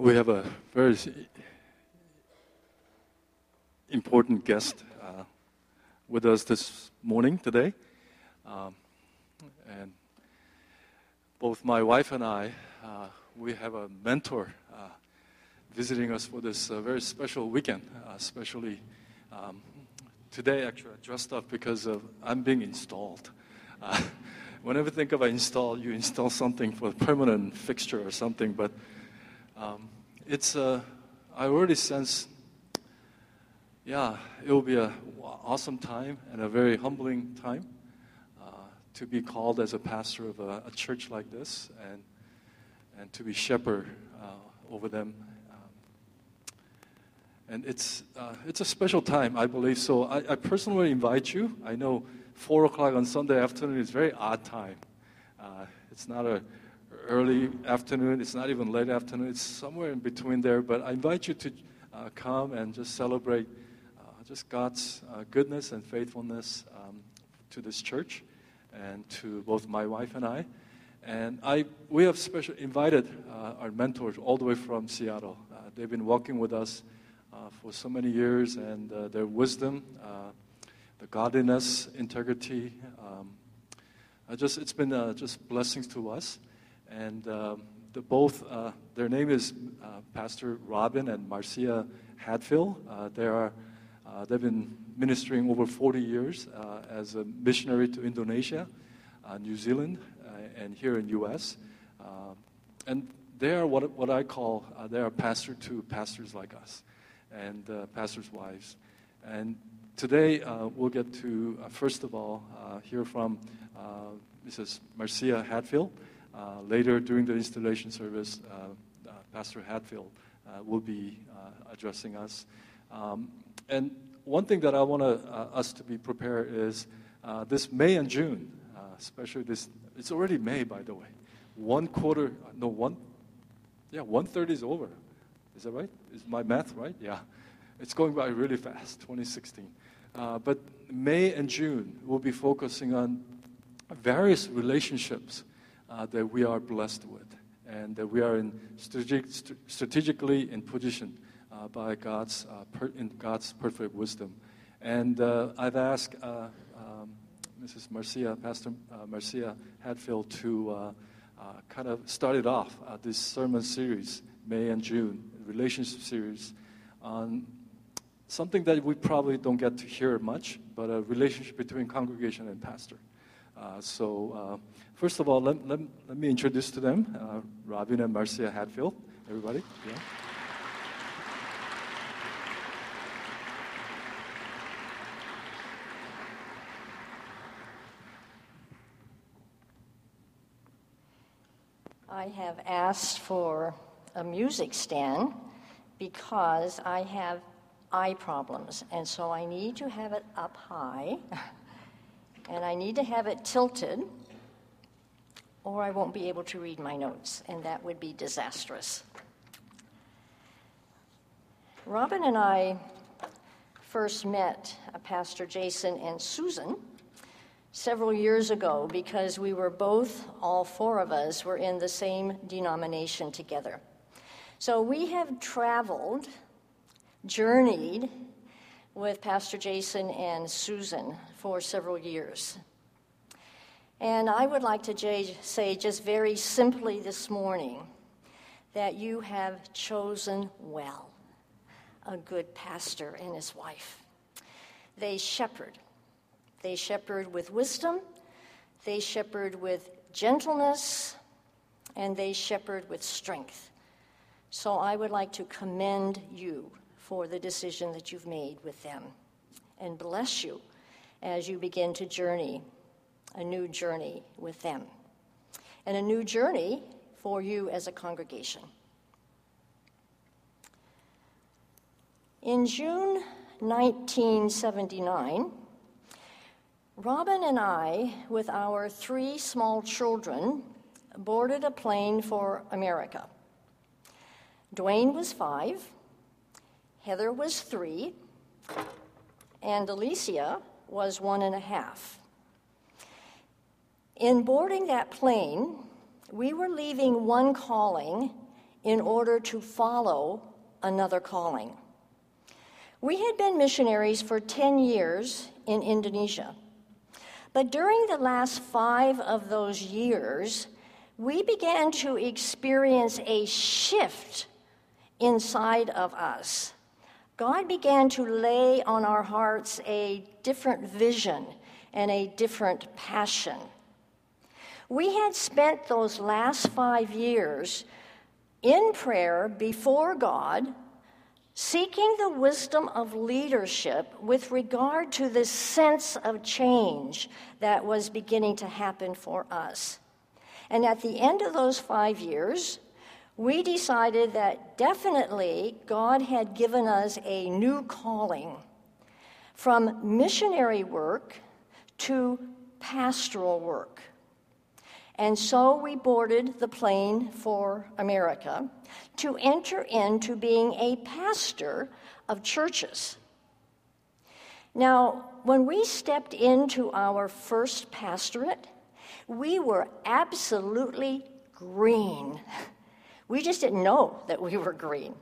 we have a very important guest uh, with us this morning, today. Um, and both my wife and I, uh, we have a mentor uh, visiting us for this uh, very special weekend, uh, especially um, today, actually, I dressed up because of, I'm being installed. Uh, whenever you think of an install, you install something for a permanent fixture or something, but um, it's, uh, I already sense, yeah, it will be an awesome time and a very humbling time uh, to be called as a pastor of a, a, church like this and, and to be shepherd uh, over them and it's, uh, it's a special time, I believe. So I, I, personally invite you. I know 4 o'clock on Sunday afternoon is a very odd time. Uh, it's not a early afternoon. It's not even late afternoon. It's somewhere in between there. But I invite you to uh, come and just celebrate uh, just God's uh, goodness and faithfulness um, to this church and to both my wife and I. And I, we have special invited uh, our mentors all the way from Seattle. they've been walking with us uh, for so many years, and uh, their wisdom, uh, the godliness, integrity. Um, just it's been just blessings to us, and um, the both their name is Pastor Robin and Marcia Hadfield. they are they've been ministering over 40 years as a missionary to Indonesia, New Zealand, and here in U.S. and they are what, what I call, uh, they are pastor to pastors like us and uh, pastors' wives. And today uh, we'll get to, uh, first of all, uh, hear from uh, Mrs. Marcia Hadfield. Uh, later during the installation service, uh, uh, Pastor Hadfield uh, will be addressing us. Um, and one thing that I want us to be prepared is this May and June, especially this, it's already May, by the way. One quarter, no, one, yeah, one third is over. Is that right? Is my math right? Yeah. It's going by really fast, 2016. Uh, but May and June, we'll be focusing on various relationships uh, that we are blessed with and that we are in strategic, strategically in position uh, by God's, uh, per, in God's perfect wisdom. And uh, I've asked uh, um, Mrs. Marcia, Pastor Marcia Hatfield, to kind of start it off this sermon series, May and June, relationship series on something that we probably don't get to hear much, but a relationship between congregation and pastor. Uh, so, uh, first of all, let, let, let, me introduce to them uh, Robin and Marcia Hatfield. Everybody? Yeah. I have asked for a music stand because I have eye problems, and so I need to have it up high, and I need to have it tilted, or I won't be able to read my notes, and that would be disastrous. Robin and I first met uh, Pastor Jason and Susan several years ago because we were both, all four of us, were in the same denomination together. So we have traveled, journeyed with Pastor Jason and Susan for several years. And I would like to say just very simply this morning that you have chosen well a good pastor and his wife. They shepherd. They shepherd with wisdom, they shepherd with gentleness, and they shepherd with strength. So I would like to commend you for the decision that you've made with them and bless you as you begin to journey, a new journey with them, and a new journey for you as a congregation. In June 1979, Robin and I, with our three small children, boarded a plane for America. Dwayne was five, Heather was three, and Alicia was one and a half. In boarding that plane, we were leaving one calling in order to follow another calling. We had been missionaries for 10 years in Indonesia. But during the last five of those years, we began to experience a shift inside of us. God began to lay on our hearts a different vision and a different passion. We had spent those last five years in prayer before God seeking the wisdom of leadership with regard to this sense of change that was beginning to happen for us. And at the end of those five years, we decided that definitely God had given us a new calling from missionary work to pastoral work. And so we boarded the plane for America to enter into being a pastor of churches. Now, when we stepped into our first pastorate, we were absolutely green. We just didn't know that we were green.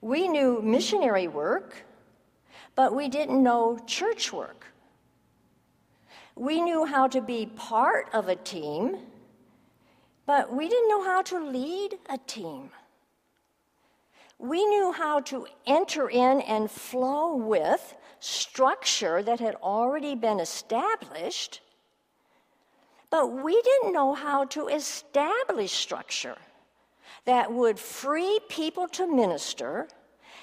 We knew missionary work, but we didn't know church work. We knew how to be part of a team, but we didn't know how to lead a team. We knew how to enter in and flow with structure that had already been established, but we didn't know how to establish structure that would free people to minister,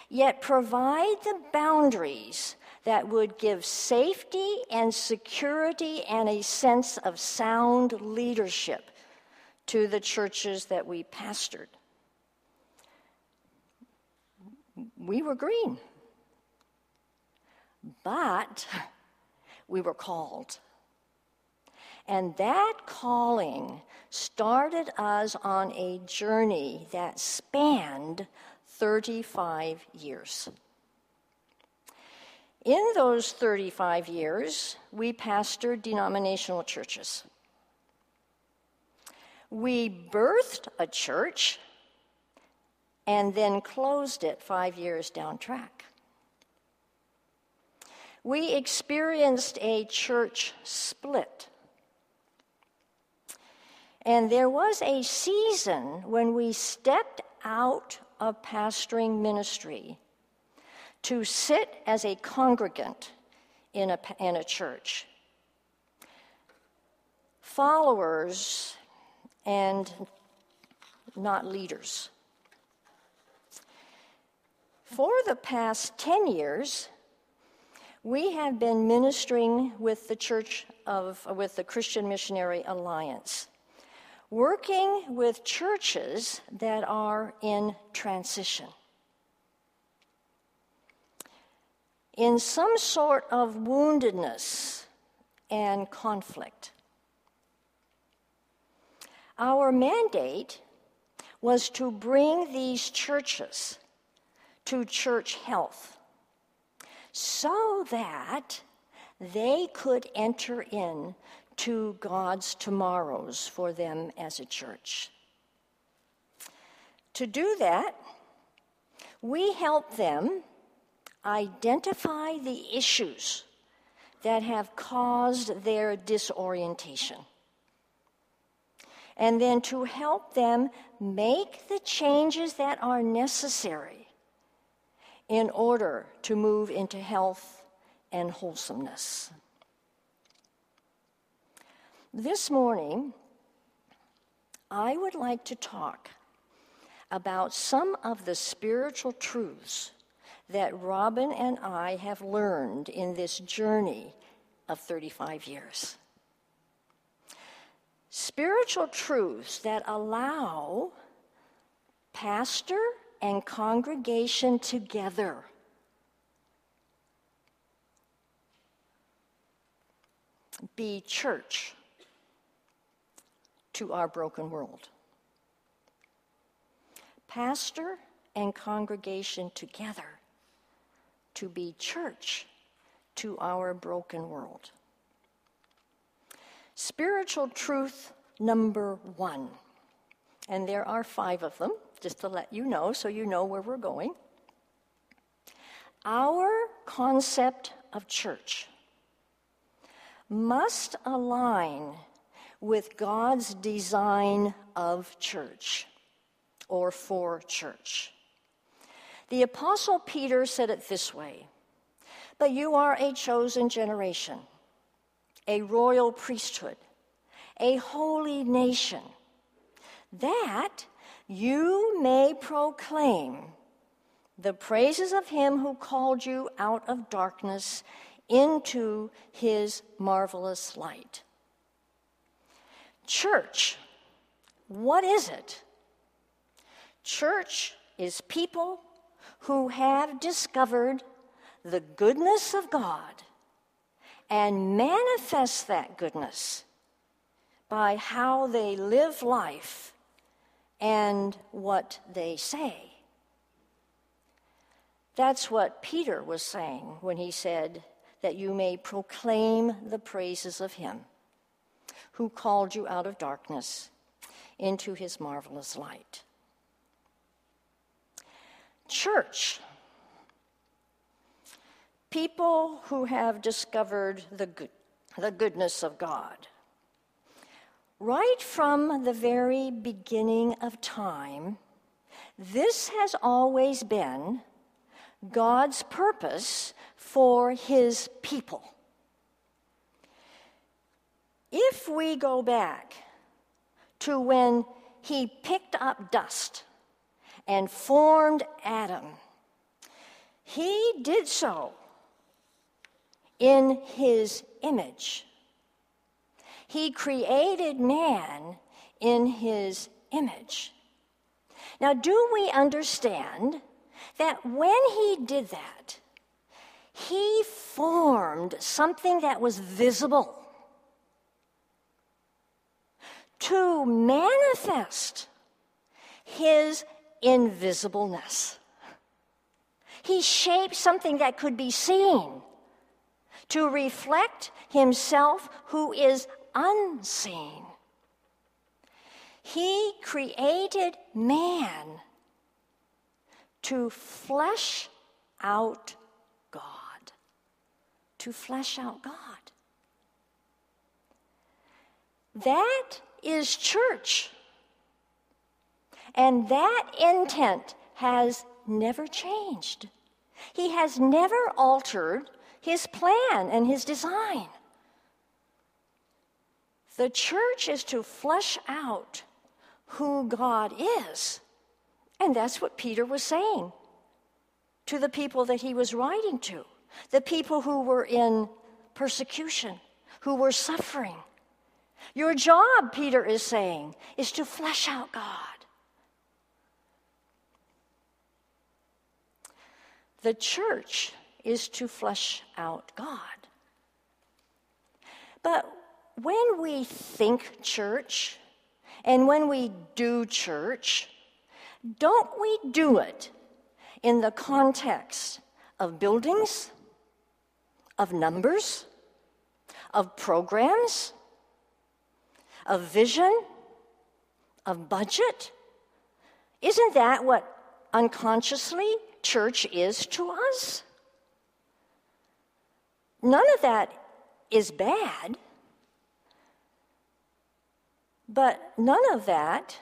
yet provide the boundaries that would give safety and security and a sense of sound leadership to the churches that we pastored. We were green, but we were called. And that calling started us on a journey that spanned 35 years. In those 35 years, we pastored denominational churches. We birthed a church and then closed it five years down track. We experienced a church split. And there was a season when we stepped out of pastoring ministry to sit as a congregant in a, in a church. Followers and not leaders. For the past 10 years, we have been ministering with the Church of, with the Christian Missionary Alliance, working with churches that are in transition. in some sort of woundedness and conflict. Our mandate was to bring these churches to church health so that they could enter in to God's tomorrows for them as a church. To do that, we help them identify the issues that have caused their disorientation. And then to help them make the changes that are necessary in order to move into health and wholesomeness. This morning, I would like to talk about some of the spiritual truths that Robin and I have learned in this journey of 35 years. Spiritual truths that allow pastor and congregation together be church to our broken world. Pastor and congregation together to be church to our broken world. Spiritual truth number one, and there are five of them just to let you know so you know where we're going. Our concept of church must align with God's design of church or for church. The Apostle Peter said it this way But you are a chosen generation, a royal priesthood, a holy nation, that you may proclaim the praises of him who called you out of darkness into his marvelous light. Church, what is it? Church is people who have discovered the goodness of God and manifest that goodness by how they live life and what they say. That's what Peter was saying when he said that you may proclaim the praises of him who called you out of darkness into his marvelous light. Church. People who have discovered the, good, the goodness of God. Right from the very beginning of time, this has always been God's purpose for his people. If we go back to when he picked up dust and formed Adam. He did so in his image. He created man in his image. Now, do we understand that when he did that, he formed something that was visible to manifest his invisibleness. He shaped something that could be seen to reflect himself who is unseen. He created man to flesh out God. To flesh out God. That is church. And that intent has never changed. He has never altered his plan and his design. The church is to flesh out who God is. And that's what Peter was saying to the people that he was writing to, the people who were in persecution, who were suffering. Your job, Peter is saying, is to flesh out God. The church is to flesh out God. But when we think church and when we do church, don't we do it in the context of buildings, of numbers, of programs, of vision, of budget? Isn't that what unconsciously church is to us. None of that is bad, but none of that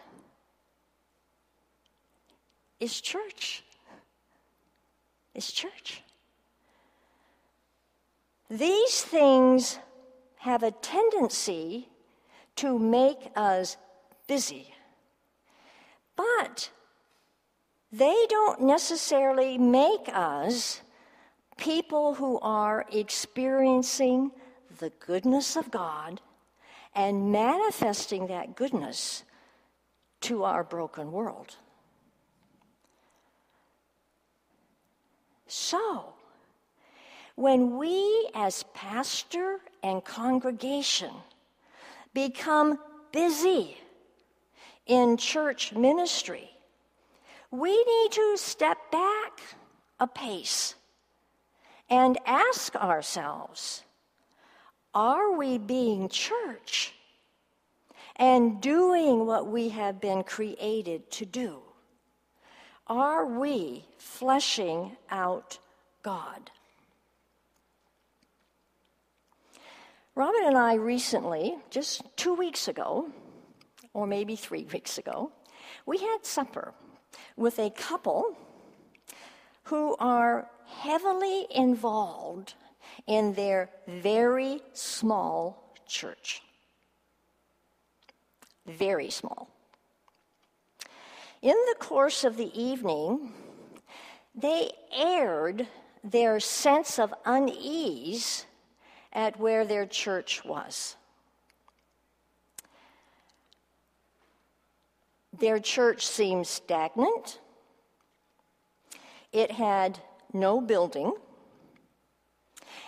is church. Is church. These things have a tendency to make us busy. But they don't necessarily make us people who are experiencing the goodness of God and manifesting that goodness to our broken world. So, when we as pastor and congregation become busy in church ministry, we need to step back a pace and ask ourselves are we being church and doing what we have been created to do? Are we fleshing out God? Robin and I recently, just two weeks ago, or maybe three weeks ago, we had supper with a couple who are heavily involved in their very small church. Very small. In the course of the evening, they aired their sense of unease at where their church was. Their church seemed stagnant. It had no building.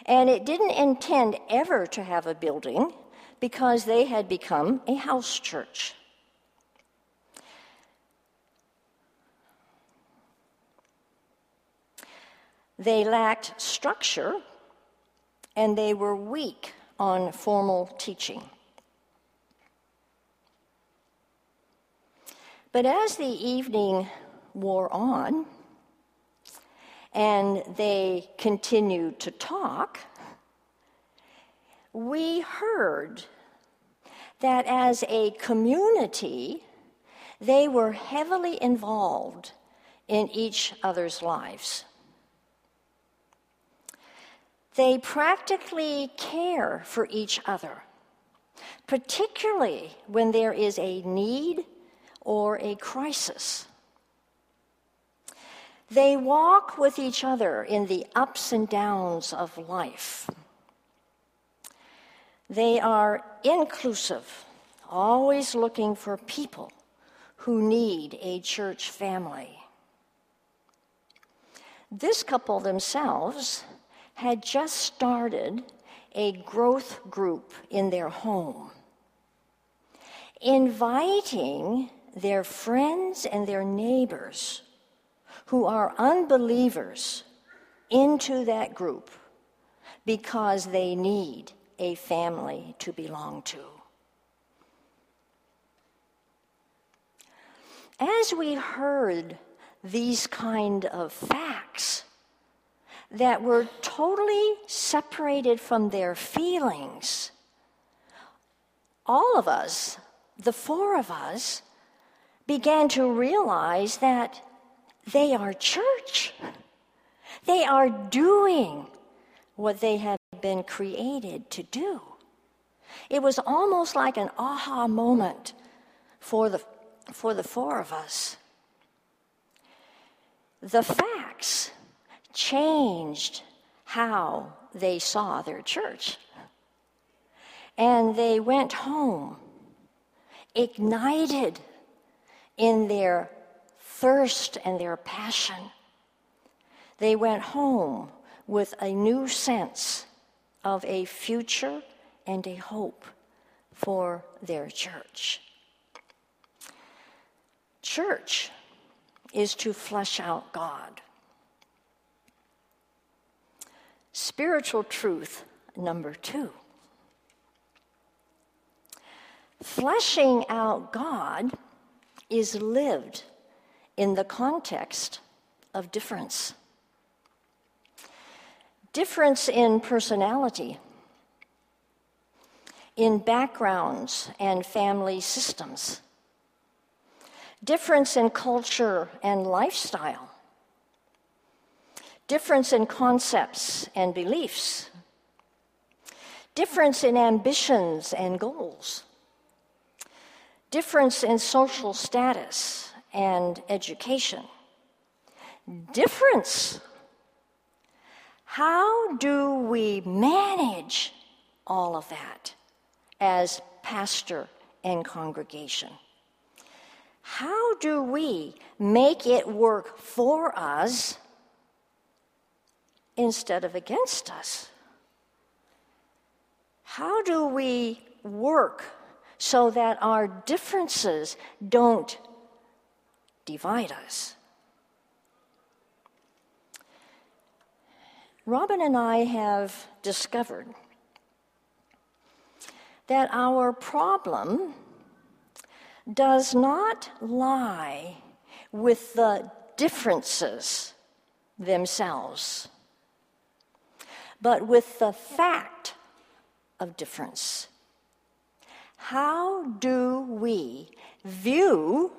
And it didn't intend ever to have a building because they had become a house church. They lacked structure and they were weak on formal teaching. But as the evening wore on and they continued to talk, we heard that as a community, they were heavily involved in each other's lives. They practically care for each other, particularly when there is a need or a crisis. They walk with each other in the ups and downs of life. They are inclusive, always looking for people who need a church family. This couple themselves had just started a growth group in their home, inviting their friends and their neighbors who are unbelievers into that group because they need a family to belong to. As we heard these kind of facts, that were totally separated from their feelings. All of us, the four of us, began to realize that they are church. They are doing what they have been created to do. It was almost like an aha moment for the, for the four of us. The facts changed how they saw their church. And they went home ignited in their thirst and their passion. They went home with a new sense of a future and a hope for their church. Church is to flesh out God. Spiritual truth number two. Fleshing out God is lived in the context of difference. Difference in personality, in backgrounds and family systems, difference in culture and lifestyle, difference in concepts and beliefs, difference in ambitions and goals, difference in social status and education, difference. How do we manage all of that as pastor and congregation? How do we make it work for us instead of against us? How do we work so that our differences don't divide us? Robin and I have discovered that our problem does not lie with the differences themselves, but with the fact of difference. How do we view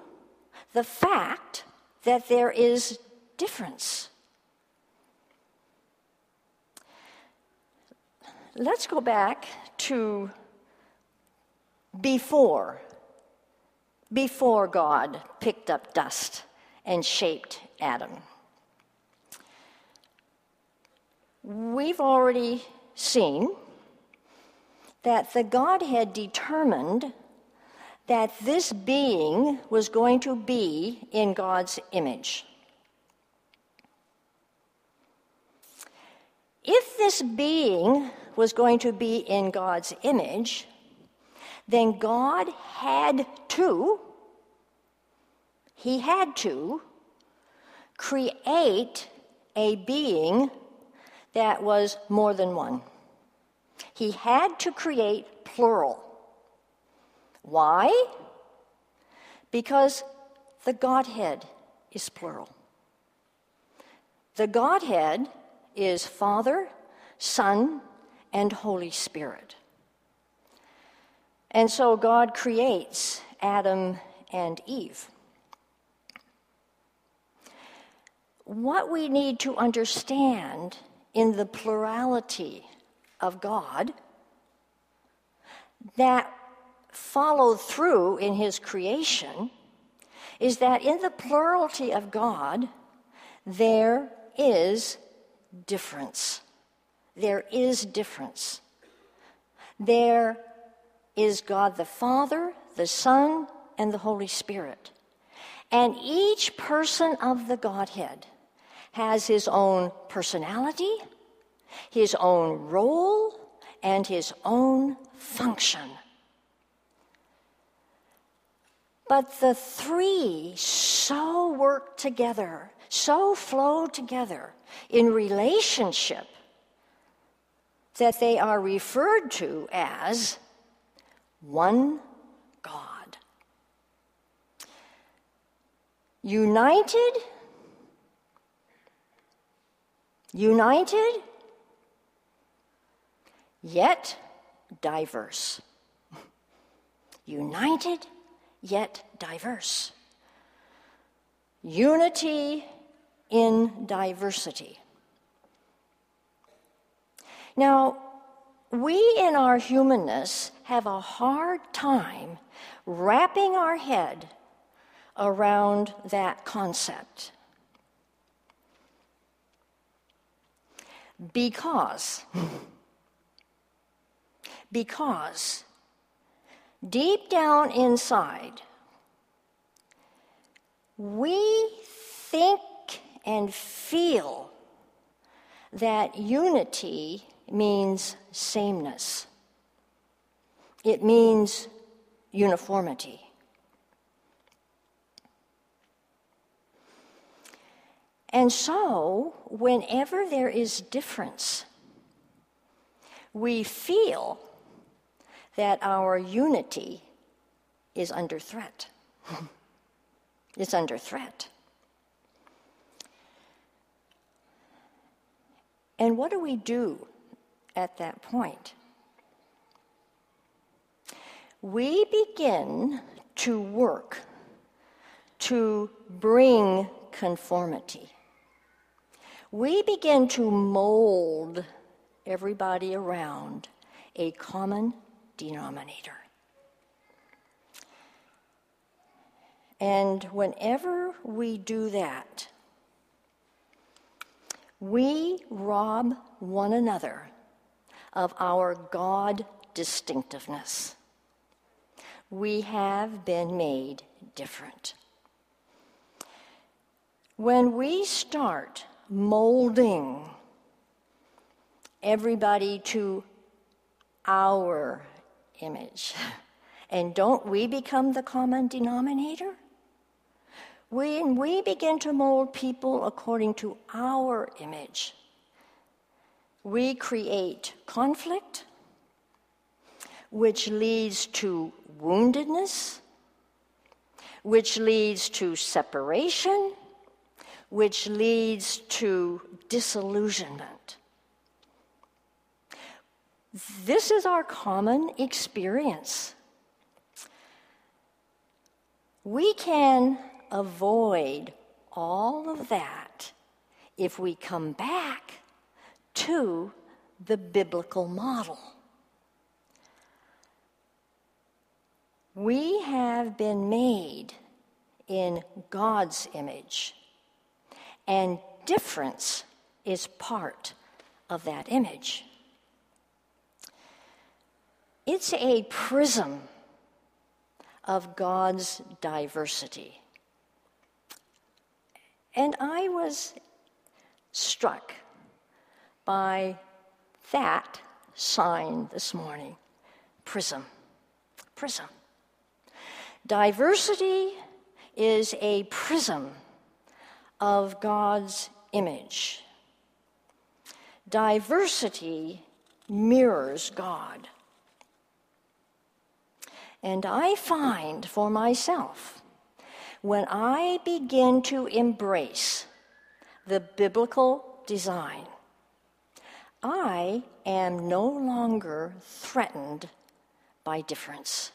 the fact that there is difference? Let's go back to before, before God picked up dust and shaped Adam. We've already seen that the Godhead determined that this being was going to be in God's image. If this being was going to be in God's image, then God had to, He had to create a being that was more than one. He had to create plural. Why? Because the Godhead is plural. The Godhead is Father, Son, and Holy Spirit. And so God creates Adam and Eve. What we need to understand in the plurality of God that followed through in his creation is that in the plurality of God, there is difference. There is difference. There is God the Father, the Son, and the Holy Spirit. And each person of the Godhead has his own personality, his own role, and his own function. But the three so work together, so flow together in relationship that they are referred to as one God. United, united, yet diverse. United, yet diverse. Unity in diversity. Now, we in our humanness have a hard time wrapping our head around that concept. Because, because deep down inside, we think and feel that unity means sameness, it means uniformity. And so, whenever there is difference, we feel that our unity is under threat. it's under threat. And what do we do at that point? We begin to work to bring conformity. We begin to mold everybody around a common denominator. And whenever we do that, we rob one another of our God distinctiveness. We have been made different. When we start molding everybody to our image, and don't we become the common denominator? When we begin to mold people according to our image, we create conflict, which leads to woundedness, which leads to separation, which leads to disillusionment. This is our common experience. We can avoid all of that if we come back to the biblical model. We have been made in God's image, and difference is part of that image. It's a prism of God's diversity. And I was struck by that sign this morning prism. Prism. Diversity is a prism of God's image. Diversity mirrors God. And I find for myself, when I begin to embrace the biblical design, I am no longer threatened by difference.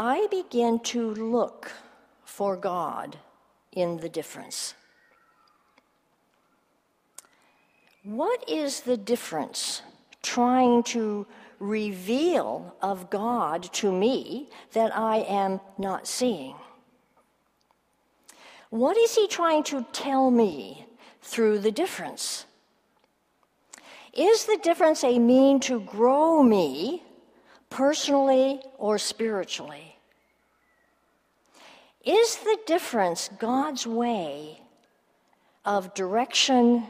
I begin to look for God in the difference. What is the difference trying to reveal of God to me that I am not seeing? What is he trying to tell me through the difference? Is the difference a mean to grow me personally or spiritually? Is the difference God's way of direction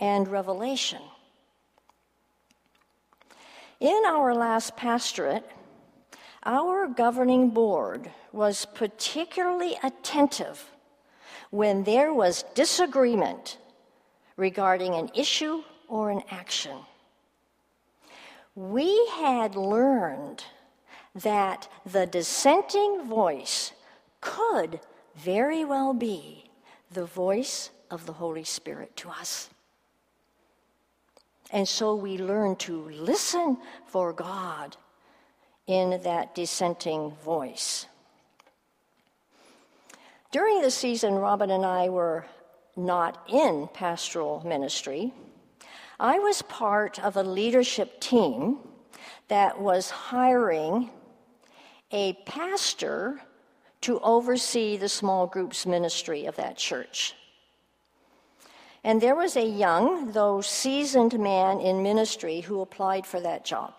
and revelation? In our last pastorate, our governing board was particularly attentive when there was disagreement regarding an issue or an action we had learned that the dissenting voice could very well be the voice of the Holy Spirit to us. And so we learn to listen for God in that dissenting voice. During the season, Robin and I were not in pastoral ministry. I was part of a leadership team that was hiring a pastor to oversee the small groups ministry of that church. And there was a young, though seasoned man in ministry who applied for that job.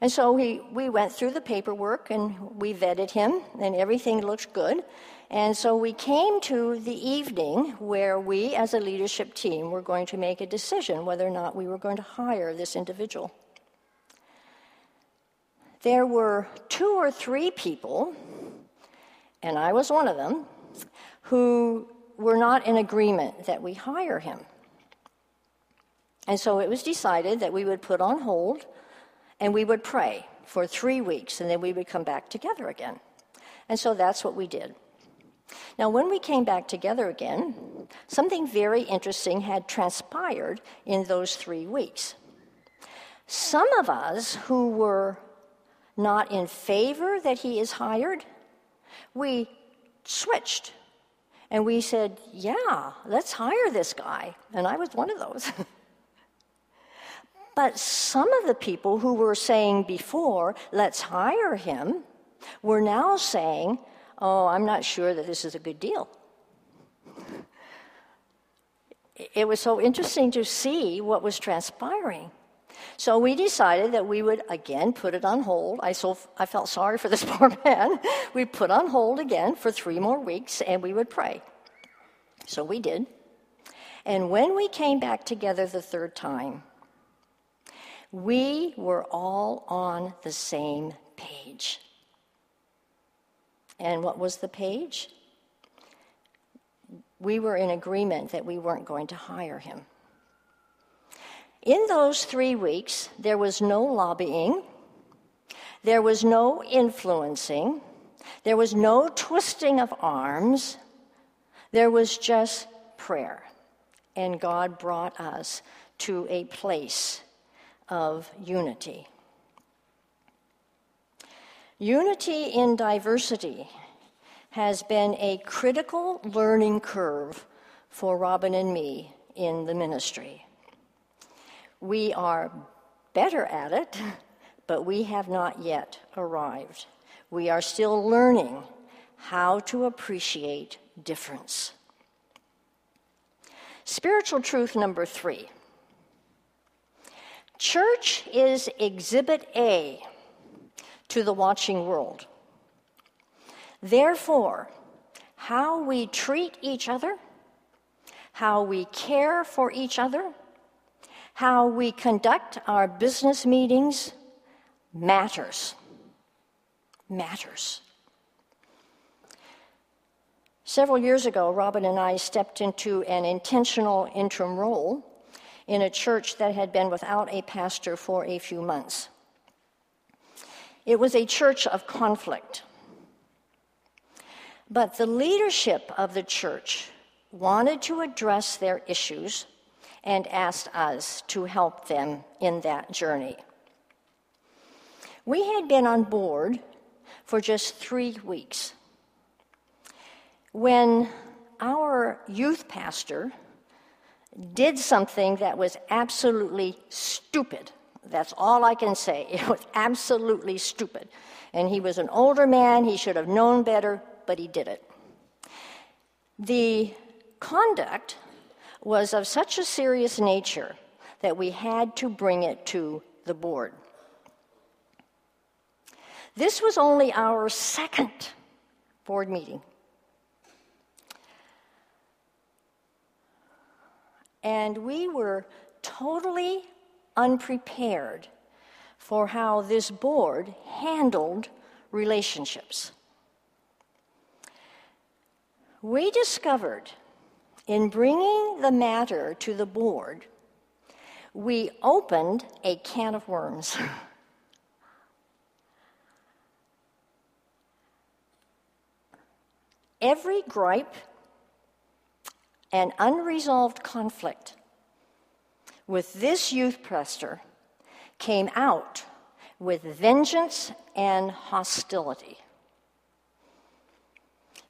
And so we, we went through the paperwork and we vetted him, and everything looked good. And so we came to the evening where we, as a leadership team, were going to make a decision whether or not we were going to hire this individual. There were two or three people, and I was one of them, who were not in agreement that we hire him. And so it was decided that we would put on hold and we would pray for three weeks, and then we would come back together again. And so that's what we did. Now, when we came back together again, something very interesting had transpired in those three weeks. Some of us who were not in favor that he is hired, we switched and we said, Yeah, let's hire this guy. And I was one of those. but some of the people who were saying before, Let's hire him, were now saying, oh, I'm not sure that this is a good deal. It was so interesting to see what was transpiring. So we decided that we would again put it on hold. I, so, I felt sorry for this poor man. We put on hold again for three more weeks and we would pray. So we did. And when we came back together the third time, we were all on the same page. And what was the page? We were in agreement that we weren't going to hire him. In those three weeks, there was no lobbying, there was no influencing, there was no twisting of arms, there was just prayer. And God brought us to a place of unity. Unity in diversity has been a critical learning curve for Robin and me in the ministry. We are better at it, but we have not yet arrived. We are still learning how to appreciate difference. Spiritual truth number three church is exhibit A to the watching world. Therefore, how we treat each other, how we care for each other, how we conduct our business meetings matters. Matters. Several years ago, Robin and I stepped into an intentional interim role in a church that had been without a pastor for a few months. It was a church of conflict. But the leadership of the church wanted to address their issues and asked us to help them in that journey. We had been on board for just three weeks when our youth pastor did something that was absolutely stupid. That's all I can say. It was absolutely stupid. And he was an older man, he should have known better, but he did it. The conduct was of such a serious nature that we had to bring it to the board. This was only our second board meeting. And we were totally unprepared for how this board handled relationships. We discovered in bringing the matter to the board, we opened a can of worms. Every gripe and unresolved conflict with this youth pastor came out with vengeance and hostility.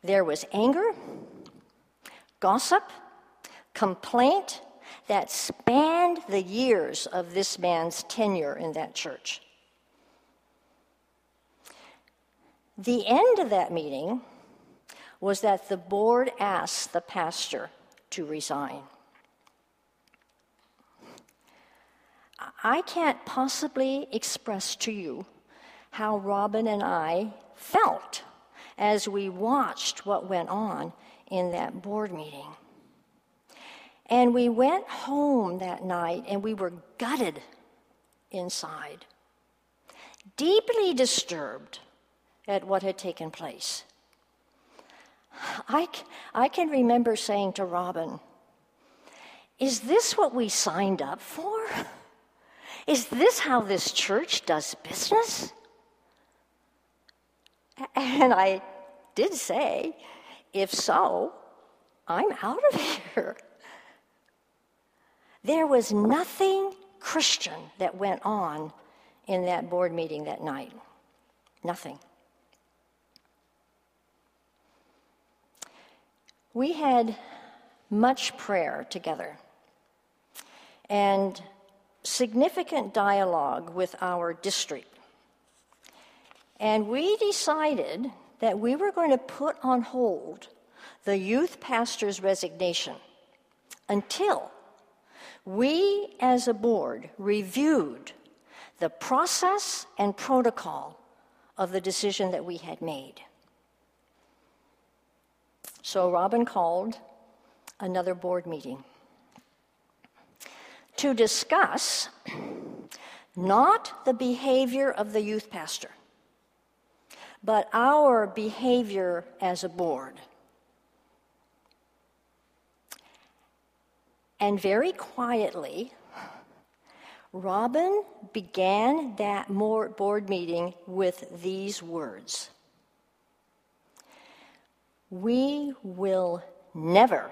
There was anger, gossip, complaint that spanned the years of this man's tenure in that church. The end of that meeting was that the board asked the pastor to resign. I can't possibly express to you how Robin and I felt as we watched what went on in that board meeting. And we went home that night and we were gutted inside, deeply disturbed at what had taken place. I, I can remember saying to Robin, Is this what we signed up for? Is this how this church does business? And I did say, if so, I'm out of here. There was nothing Christian that went on in that board meeting that night. Nothing. We had much prayer together. And significant dialogue with our district. And we decided that we were going to put on hold the youth pastor's resignation until we, as a board, reviewed the process and protocol of the decision that we had made. So Robin called another board meeting to discuss not the behavior of the youth pastor, but our behavior as a board. And very quietly, Robin began that board meeting with these words We will never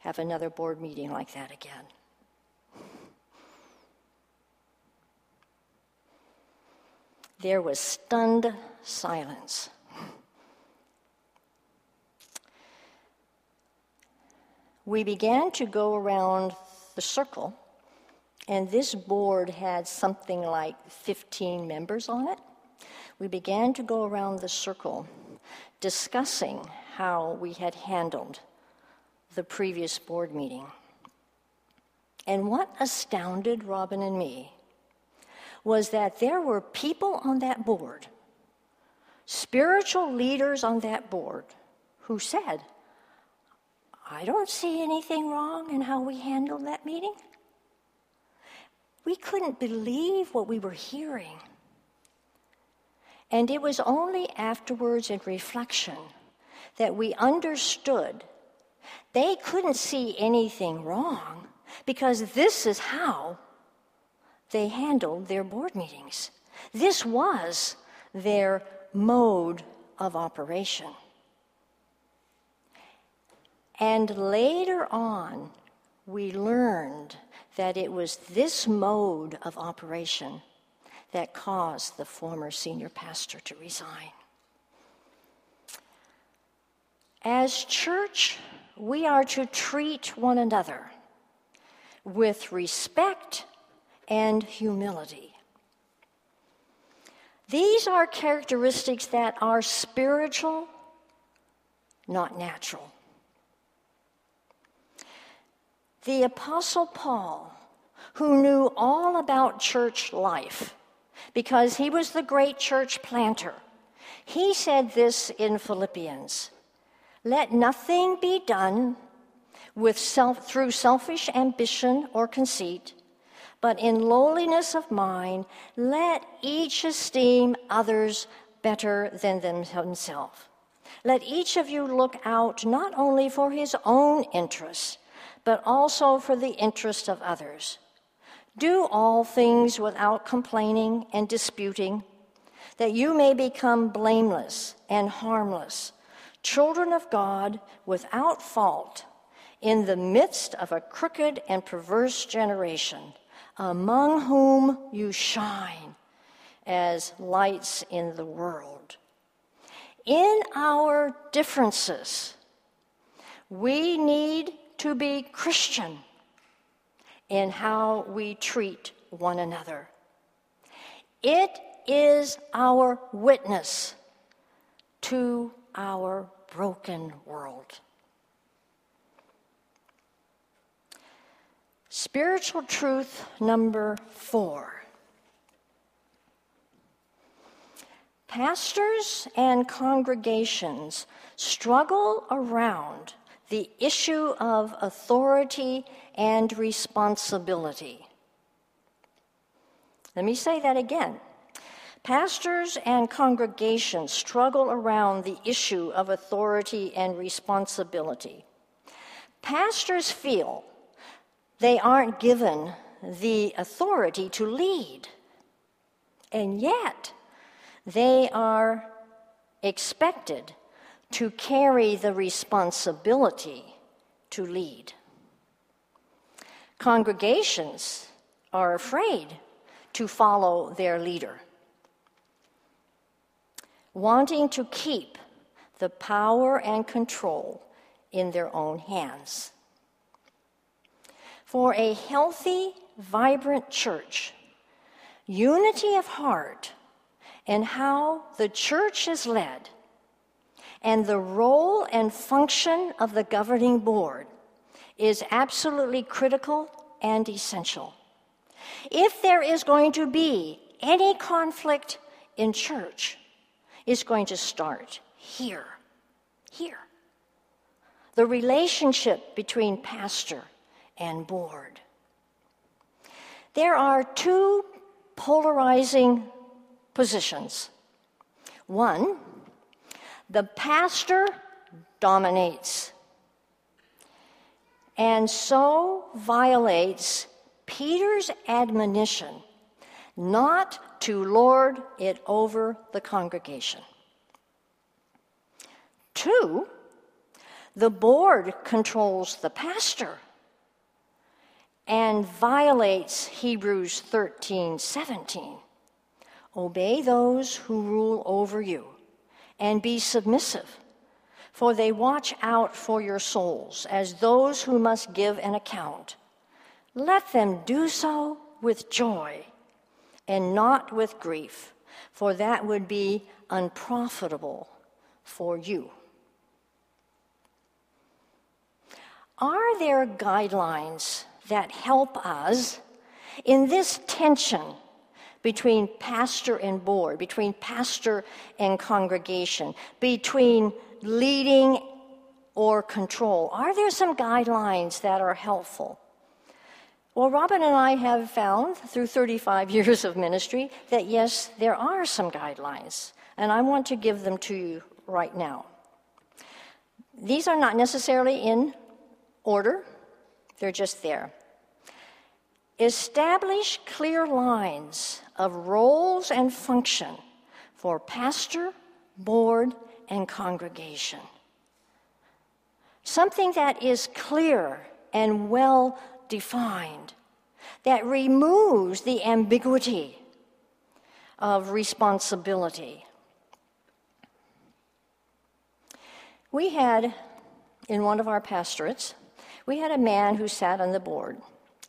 have another board meeting like that again. There was stunned silence. We began to go around the circle and this board had something like 15 members on it. We began to go around the circle discussing how we had handled the previous board meeting. And what astounded Robin and me was that there were people on that board, spiritual leaders on that board, who said, I don't see anything wrong in how we handled that meeting. We couldn't believe what we were hearing. And it was only afterwards in reflection that we understood they couldn't see anything wrong because this is how they handled their board meetings. This was their mode of operation. And later on, we learned that it was this mode of operation that caused the former senior pastor to resign. As church, we are to treat one another with respect and humility. These are characteristics that are spiritual, not natural. The Apostle Paul, who knew all about church life because he was the great church planter, he said this in Philippians Let nothing be done with self, through selfish ambition or conceit, but in lowliness of mind, let each esteem others better than himself. Let each of you look out not only for his own interests, but also for the interest of others. Do all things without complaining and disputing, that you may become blameless and harmless, children of God without fault, in the midst of a crooked and perverse generation, among whom you shine as lights in the world. In our differences, we need to be Christian in how we treat one another. It is our witness to our broken world. Spiritual truth number four. Pastors and congregations struggle around the issue of authority and responsibility. Let me say that again. Pastors and congregations struggle around the issue of authority and responsibility. Pastors feel they aren't given the authority to lead, and yet they are expected to carry the responsibility to lead. Congregations are afraid to follow their leader, wanting to keep the power and control in their own hands. For a healthy, vibrant church, unity of heart and how the church is led and the role and function of the governing board is absolutely critical and essential. If there is going to be any conflict in church, it's going to start here. Here. The relationship between pastor and board. There are two polarizing positions. One the pastor dominates and so violates Peter's admonition not to lord it over the congregation. Two, the board controls the pastor and violates Hebrews 13 17. Obey those who rule over you and be submissive, for they watch out for your souls as those who must give an account. Let them do so with joy and not with grief, for that would be unprofitable for you. Are there guidelines that help us in this tension between pastor and board, between pastor and congregation, between leading or control? Are there some guidelines that are helpful? Well, Robin and I have found through 35 years of ministry that yes, there are some guidelines, and I want to give them to you right now. These are not necessarily in order, they're just there. Establish clear lines of roles and function for pastor, board, and congregation. Something that is clear and well defined, that removes the ambiguity of responsibility. We had, in one of our pastorates, we had a man who sat on the board,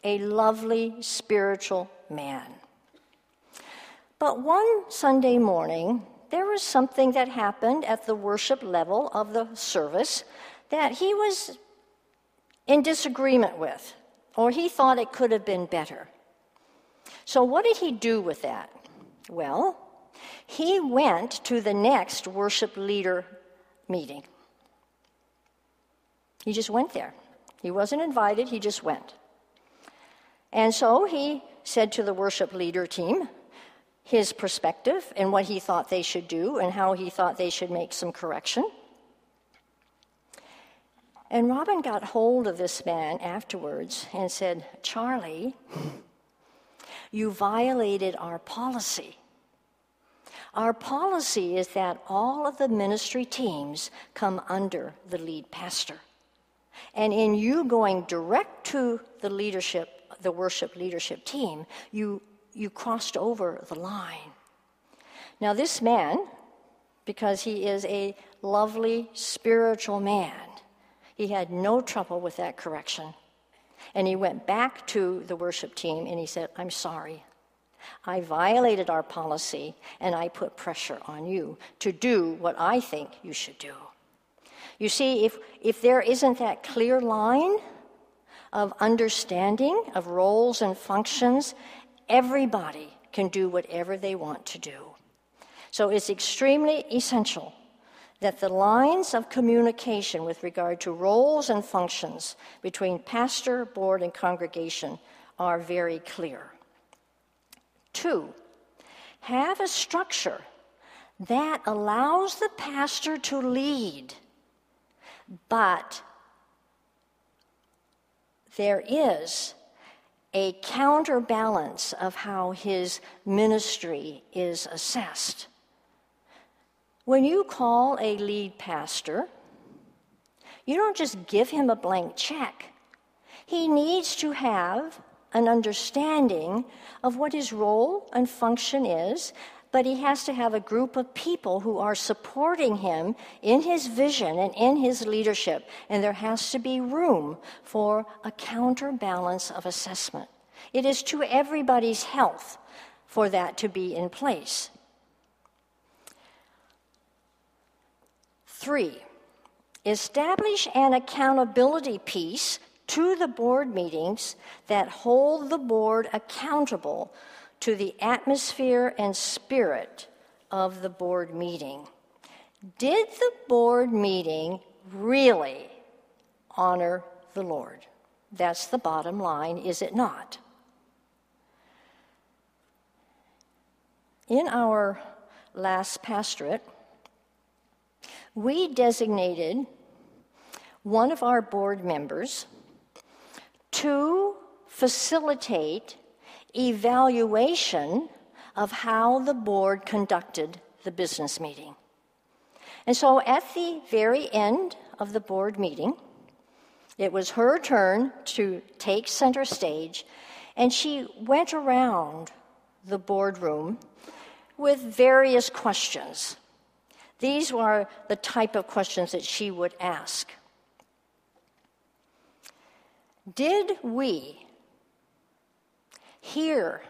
a lovely spiritual man. But one Sunday morning, there was something that happened at the worship level of the service that he was in disagreement with, or he thought it could have been better. So, what did he do with that? Well, he went to the next worship leader meeting. He just went there. He wasn't invited, he just went. And so he said to the worship leader team his perspective and what he thought they should do and how he thought they should make some correction. And Robin got hold of this man afterwards and said, Charlie, you violated our policy. Our policy is that all of the ministry teams come under the lead pastor. And in you going direct to the leadership, the worship leadership team, you, you crossed over the line. Now, this man, because he is a lovely spiritual man, he had no trouble with that correction. And he went back to the worship team and he said, I'm sorry. I violated our policy and I put pressure on you to do what I think you should do. You see, if, if there isn't that clear line of understanding of roles and functions, everybody can do whatever they want to do. So it's extremely essential that the lines of communication with regard to roles and functions between pastor, board, and congregation are very clear. Two, have a structure that allows the pastor to lead but there is a counterbalance of how his ministry is assessed. When you call a lead pastor, you don't just give him a blank check. He needs to have an understanding of what his role and function is but he has to have a group of people who are supporting him in his vision and in his leadership. And there has to be room for a counterbalance of assessment. It is to everybody's health for that to be in place. Three, establish an accountability piece to the board meetings that hold the board accountable to the atmosphere and spirit of the board meeting. Did the board meeting really honor the Lord? That's the bottom line, is it not? In our last pastorate, we designated one of our board members to facilitate evaluation of how the board conducted the business meeting. And so at the very end of the board meeting, it was her turn to take center stage, and she went around the boardroom with various questions. These were the type of questions that she would ask. Did we hear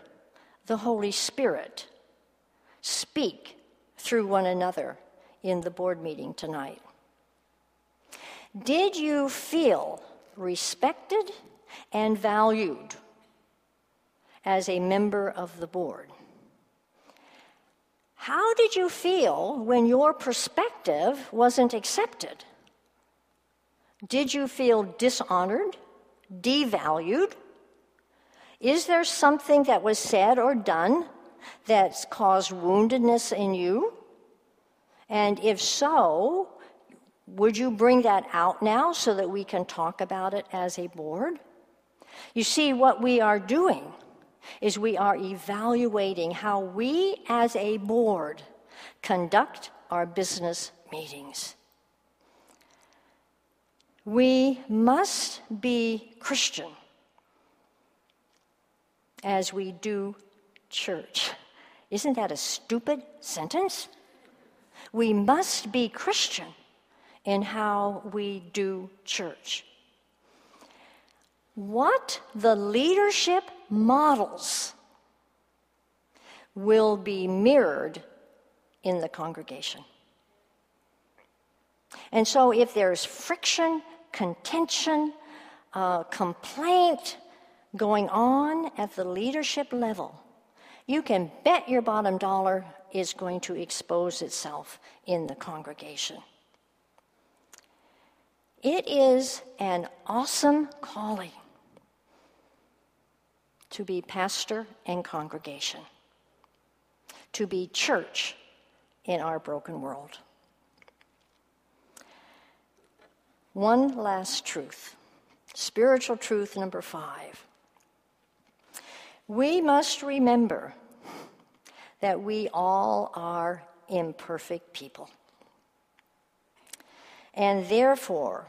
the Holy Spirit speak through one another in the board meeting tonight? Did you feel respected and valued as a member of the board? How did you feel when your perspective wasn't accepted? Did you feel dishonored, devalued? Is there something that was said or done that's caused woundedness in you? And if so, would you bring that out now so that we can talk about it as a board? You see, what we are doing is we are evaluating how we as a board conduct our business meetings. We must be Christian as we do church. Isn't that a stupid sentence? We must be Christian in how we do church. What the leadership models will be mirrored in the congregation. And so, if there's friction, contention, uh, complaint going on at the leadership level, you can bet your bottom dollar is going to expose itself in the congregation. It is an awesome calling to be pastor and congregation, to be church in our broken world. One last truth, spiritual truth number five. We must remember that we all are imperfect people, and therefore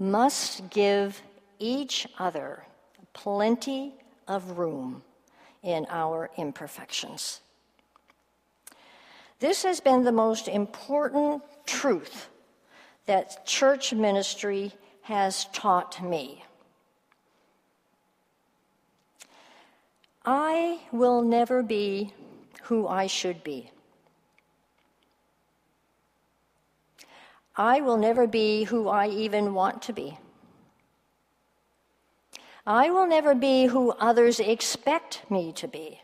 must give each other plenty of room in our imperfections. This has been the most important truth that church ministry has taught me. I will never be who I should be. I will never be who I even want to be. I will never be who others expect me to be.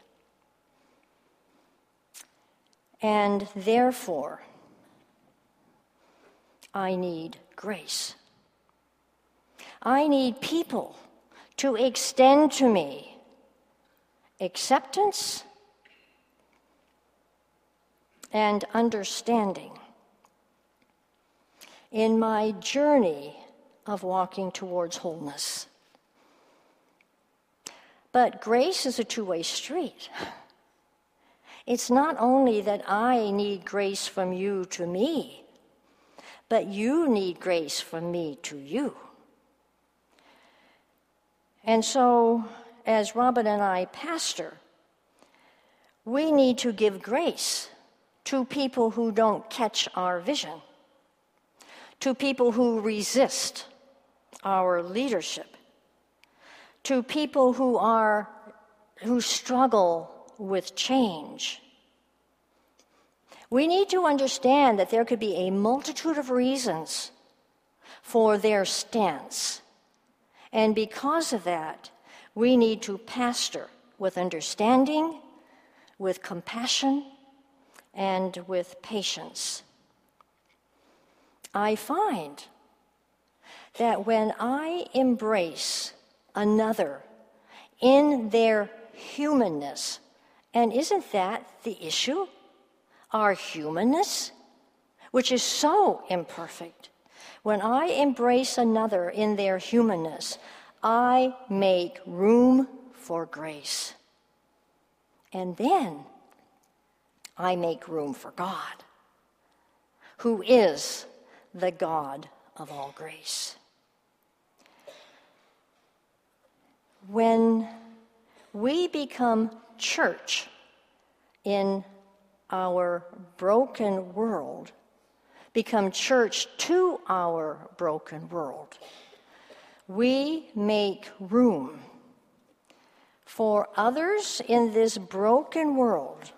And therefore, I need grace. I need people to extend to me acceptance and understanding in my journey of walking towards wholeness. But grace is a two way street. It's not only that I need grace from you to me, but you need grace from me to you. And so, as Robin and I pastor, we need to give grace to people who don't catch our vision, to people who resist our leadership, to people who are who struggle with change. We need to understand that there could be a multitude of reasons for their stance. And because of that, we need to pastor with understanding, with compassion, and with patience. I find that when I embrace another in their humanness. And isn't that the issue? Our humanness, which is so imperfect. When I embrace another in their humanness, I make room for grace. And then I make room for God, who is the God of all grace. When we become church in our broken world, become church to our broken world, we make room for others in this broken world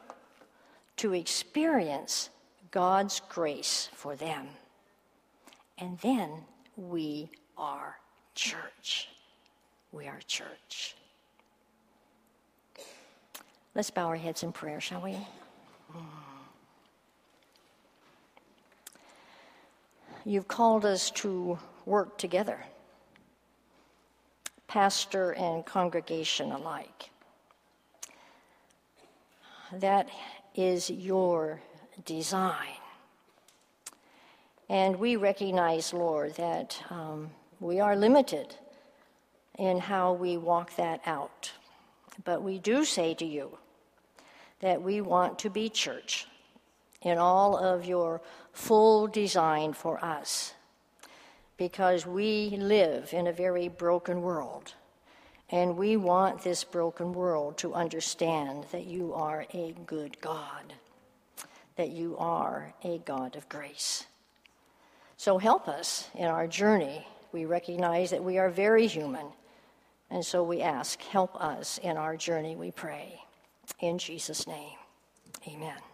to experience God's grace for them. And then we are church. We are church. Let's bow our heads in prayer, shall we? You've called us to work together, pastor and congregation alike. That is your design. And we recognize, Lord, that um, we are limited in how we walk that out. But we do say to you that we want to be church in all of your full design for us because we live in a very broken world. And we want this broken world to understand that you are a good God, that you are a God of grace. So help us in our journey. We recognize that we are very human and so we ask, help us in our journey, we pray. In Jesus' name, amen.